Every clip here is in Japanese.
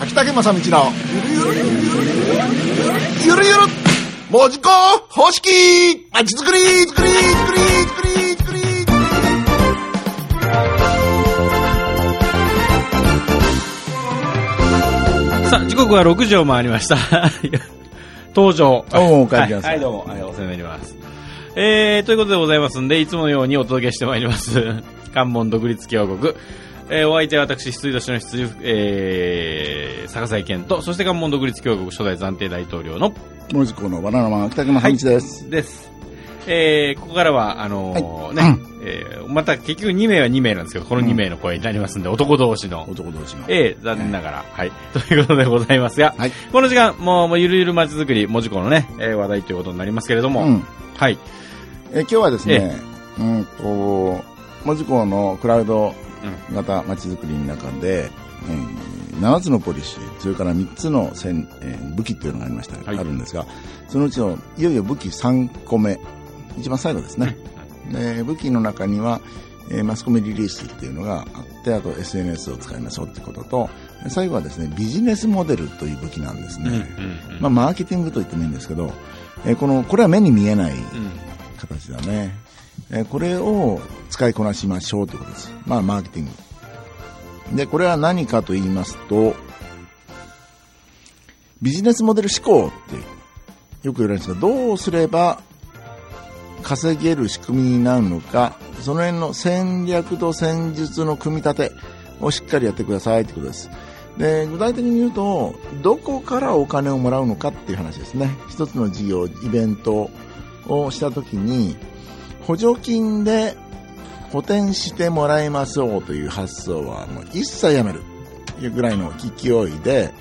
秋竹正道のゆるゆるゆるゆるゆるゆる文字工方式まちづくりづくりづくりづくりづくりさあ、時刻は6時を回りました。登場。おうお帰りなさいはい、はいどうも、はい、お世話になります。えー、ということでございますんで、いつものようにお届けしてまいります。関門独立共和国。えー、お相手は私、羊年の羊、えー、坂井健と、そして関門独立共和国初代暫定大統領の、文字工のバナナマン秋竹正道です。です。えー、ここからは、あのーね、えー、また結局2名は2名なんですけど、この2名の声になりますんで、男同士の。男同士の。ええ残念ながら、はい。ということでございますが、はいこの時間、もう、もうゆるゆる街づくり、文字工のね、えー話題ということになりますけれども、うん。はい。え今日はですね、うんと、文字工のクラウド型まちづくりの中で、えー7つのポリシー、それから3つの戦、えー武器っていうのがありました、はいあるんですが、そのうちのいよいよ武器3個目、一番最後ですね。で武器の中には、えーマスコミリリースっていうのがあって、あと SNS を使いましょうってことと、最後はですね、ビジネスモデルという武器なんですね。まあ、マーケティングと言ってもいいんですけど、えーこの、これは目に見えないうん形だね。えこれを使いこなしましょうということです。まあ、マーケティング。で、これは何かと言いますと、ビジネスモデル思考ってよく言われるんですが、どうすれば稼げる仕組みになるのか、その辺の戦略と戦術の組み立てをしっかりやってくださいってことです。で、具体的に言うと、どこからお金をもらうのかっていう話ですね。一つの事業、イベントをしたときに、補助金で補填してもらいましょうという発想はもう一切やめるというぐらいの勢いで、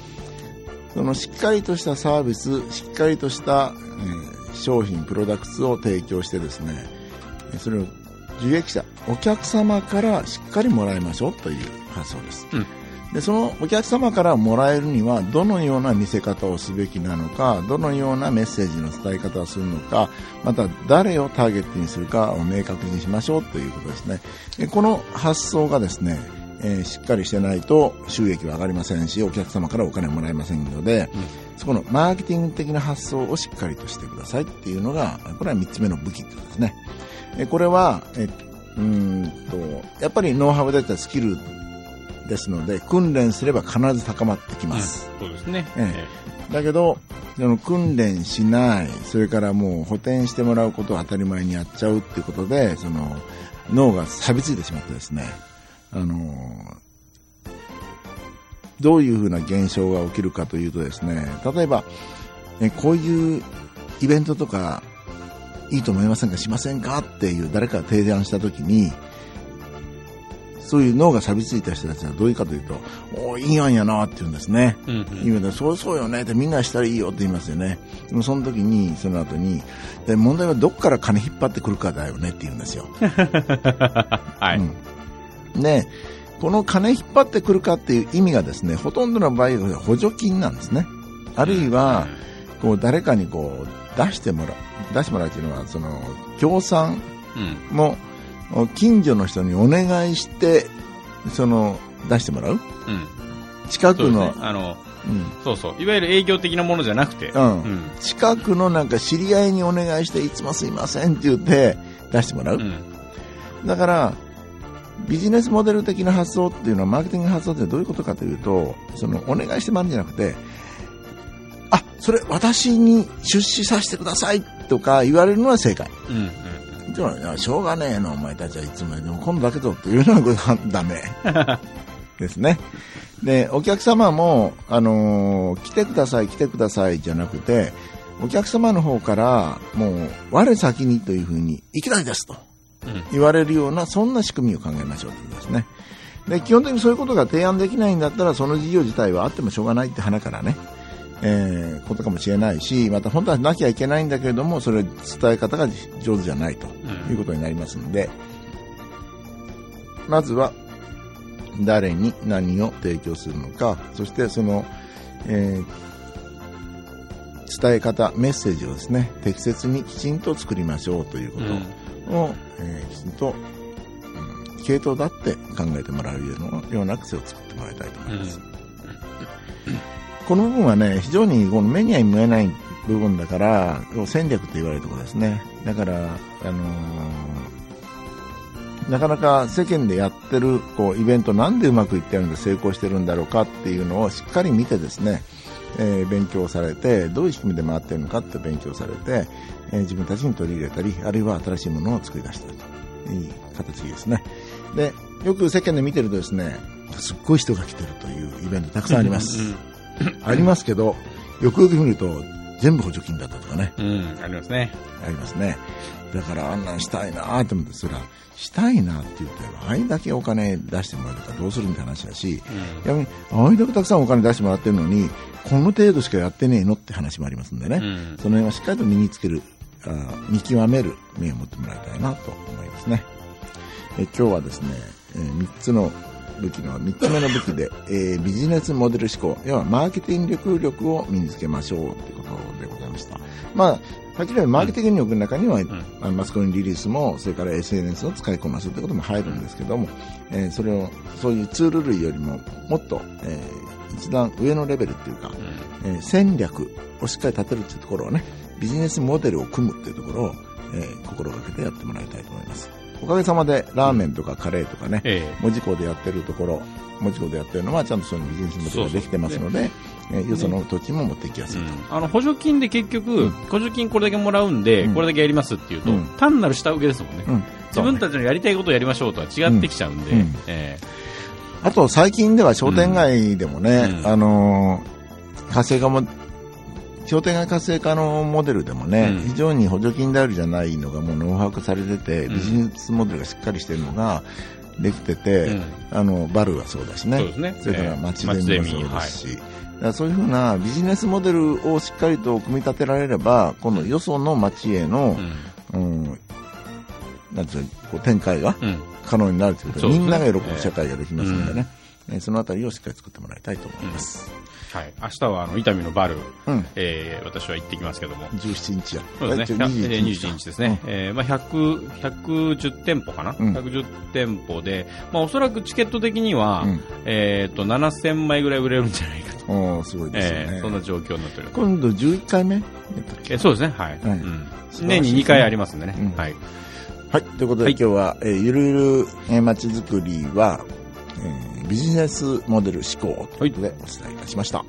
そのしっかりとしたサービス、しっかりとした、え商品、プロダクツを提供してですね、それを受益者、お客様からしっかりもらいましょうという発想です。うんで、そのお客様からもらえるには、どのような見せ方をすべきなのか、どのようなメッセージの伝え方をするのか、また誰をターゲットにするかを明確にしましょうということですね。でこの発想がですね、えーしっかりしてないと収益は上がりませんし、お客様からお金はもらえませんので、そこのマーケティング的な発想をしっかりとしてくださいっていうのが、これは3つ目の武器ってことですね。えこれは、えうーんと、やっぱりノウハウだったりスキルですので、訓練すれば必ず高まってきます。そうですね。えだけど、その訓練しない、それからもう補填してもらうことを当たり前にやっちゃうっていうことで、その脳が錆びついてしまってですね、あのどういうふうな現象が起きるかというとですね、例えば、えこういうイベントとかいいと思いませんか？しませんか？っていう誰かが提案したときに、そういう脳が錆びついた人たちはどういうかというと、おーいい案やなって言うんですね。うんうん言うので、そうそうよねってみんなしたらいいよって言いますよね。でもその時に、その後に、で問題はどこから金引っ張ってくるかだよねって言うんですよ。はい。うん、で、この金引っ張ってくるかっていう意味がですね、ほとんどの場合は補助金なんですね。あるいは、こう誰かにこう出してもらう、出してもらうっていうのは、その、協賛うん。も近所の人にお願いして、その、出してもらう？うん。近くの。あの、そうそう。いわゆる営業的なものじゃなくて。うん、うん。近くのなんか知り合いにお願いして、いつもすいませんって言って出してもらう？うん。だから、ビジネスモデル的な発想っていうのは、マーケティングの発想ってどういうことかというと、その、お願いしてもらうんじゃなくて、あ、それ私に出資させてくださいとか言われるのは正解。うん。うん。じゃあいや、しょうがねえの、お前たちはいつもでも今度だけどっていうのはダメ。ですね。で、お客様も、あのー来てください、来てくださいじゃなくて、お客様の方から、もう、我先にというふうに、行きたいですとうん。言われるような、そんな仕組みを考えましょうということですね。で、基本的にそういうことが提案できないんだったら、その事業自体はあってもしょうがないって花からね、えーことかもしれないし、また本当はなきゃいけないんだけれども、それ伝え方が上手じゃないとうん。いうことになりますので、まずは、誰に何を提供するのか、そしてその、えー伝え方、メッセージをですね、適切にきちんと作りましょうということを、えーきちんと、うん系統だって考えてもらうようなような癖を作ってもらいたいと思います。この部分はね、非常にこの目には見えない部分だから、戦略と言われるところですね。だから、あのーなかなか世間でやってるこうイベントなんでうまくいってるんで成功してるんだろうかっていうのをしっかり見てですね、えー勉強されて、どういう仕組みで回ってるのかって勉強されて、えー自分たちに取り入れたり、あるいは新しいものを作り出したりという形ですね。で、よく世間で見てるとですね、すっごい人が来てるというイベントたくさんあります。ありますけど、よくよく見ると全部補助金だったとかね、うん、うん、ありますね。ありますね。だからあんなんしたいなと思って、それは、したいなって言って、あれだけお金出してもらえたらどうするんって話だし、逆に、あれだけたくさんお金出してもらってるのに、この程度しかやってねえのって話もありますんでね、うんその辺はしっかりと身につける、あ見極める目を持ってもらいたいなと思いますね。え今日はですね、え3つの武器の3つ目の武器で、えービジネスモデル思考、要はマーケティング力を身につけましょうということでございました。まあ、はっきり言うとマーケティング力の中には、あのマスコミリリースも、それから SNS を使いこなすということも入るんですけども、えーそれを、そういうツール類よりも、もっと、えー一段上のレベルっていうか、えー戦略をしっかり立てるっていうところをね、ビジネスモデルを組むっていうところを、えー心がけてやってもらいたいと思います。おかげさまでラーメンとかカレーとかね、ええ。文字工でやってるところ、文字工でやってるのはちゃんとそういうビジネスモデルができてますので、えーよその土地も持っていきやすいと。あの補助金で結局、うん。補助金これだけもらうんで、うん。これだけやりますっていうと、うん。単なる下請けですもんね、うん。自分たちのやりたいことをやりましょうとは違ってきちゃうんで、えあと最近では商店街でもね、うん。あのー活性化も、商店街活性化のモデルでもね、うん。非常に補助金であるじゃないのがもうノウハウ化されてて、うん。ビジネスモデルがしっかりしてるのができてて、えうん。あの、バルはそうだしね。そうですね。それからええ街ゼミもそうですし、だからそういうふうなビジネスモデルをしっかりと組み立てられれば、このよその街への、うん、なんていうのこう展開がうん。うん可能になるということで、そうですね。みんなが喜ぶ社会ができますのでね、えーそのあたりをしっかり作ってもらいたいと思います。はい、明日はあの伊丹のバル、うん。えー私は行ってきますけども、17日や。そうですね、あ一応100 21日ですね、えーまあ、100 110店舗かな、うん110店舗で、まあ、おそらくチケット的には、うんえー、と7000枚ぐらい売れるんじゃないかと、おーすごいですよね。えーそんな状況になっております。今度11回目？えーそうですね、はい。はいうん年に2回ありますんでね。うんはい。はい。ということで、はい今日は、えーゆるゆるえー街づくりは、えービジネスモデル思考ということでお伝えいたしました。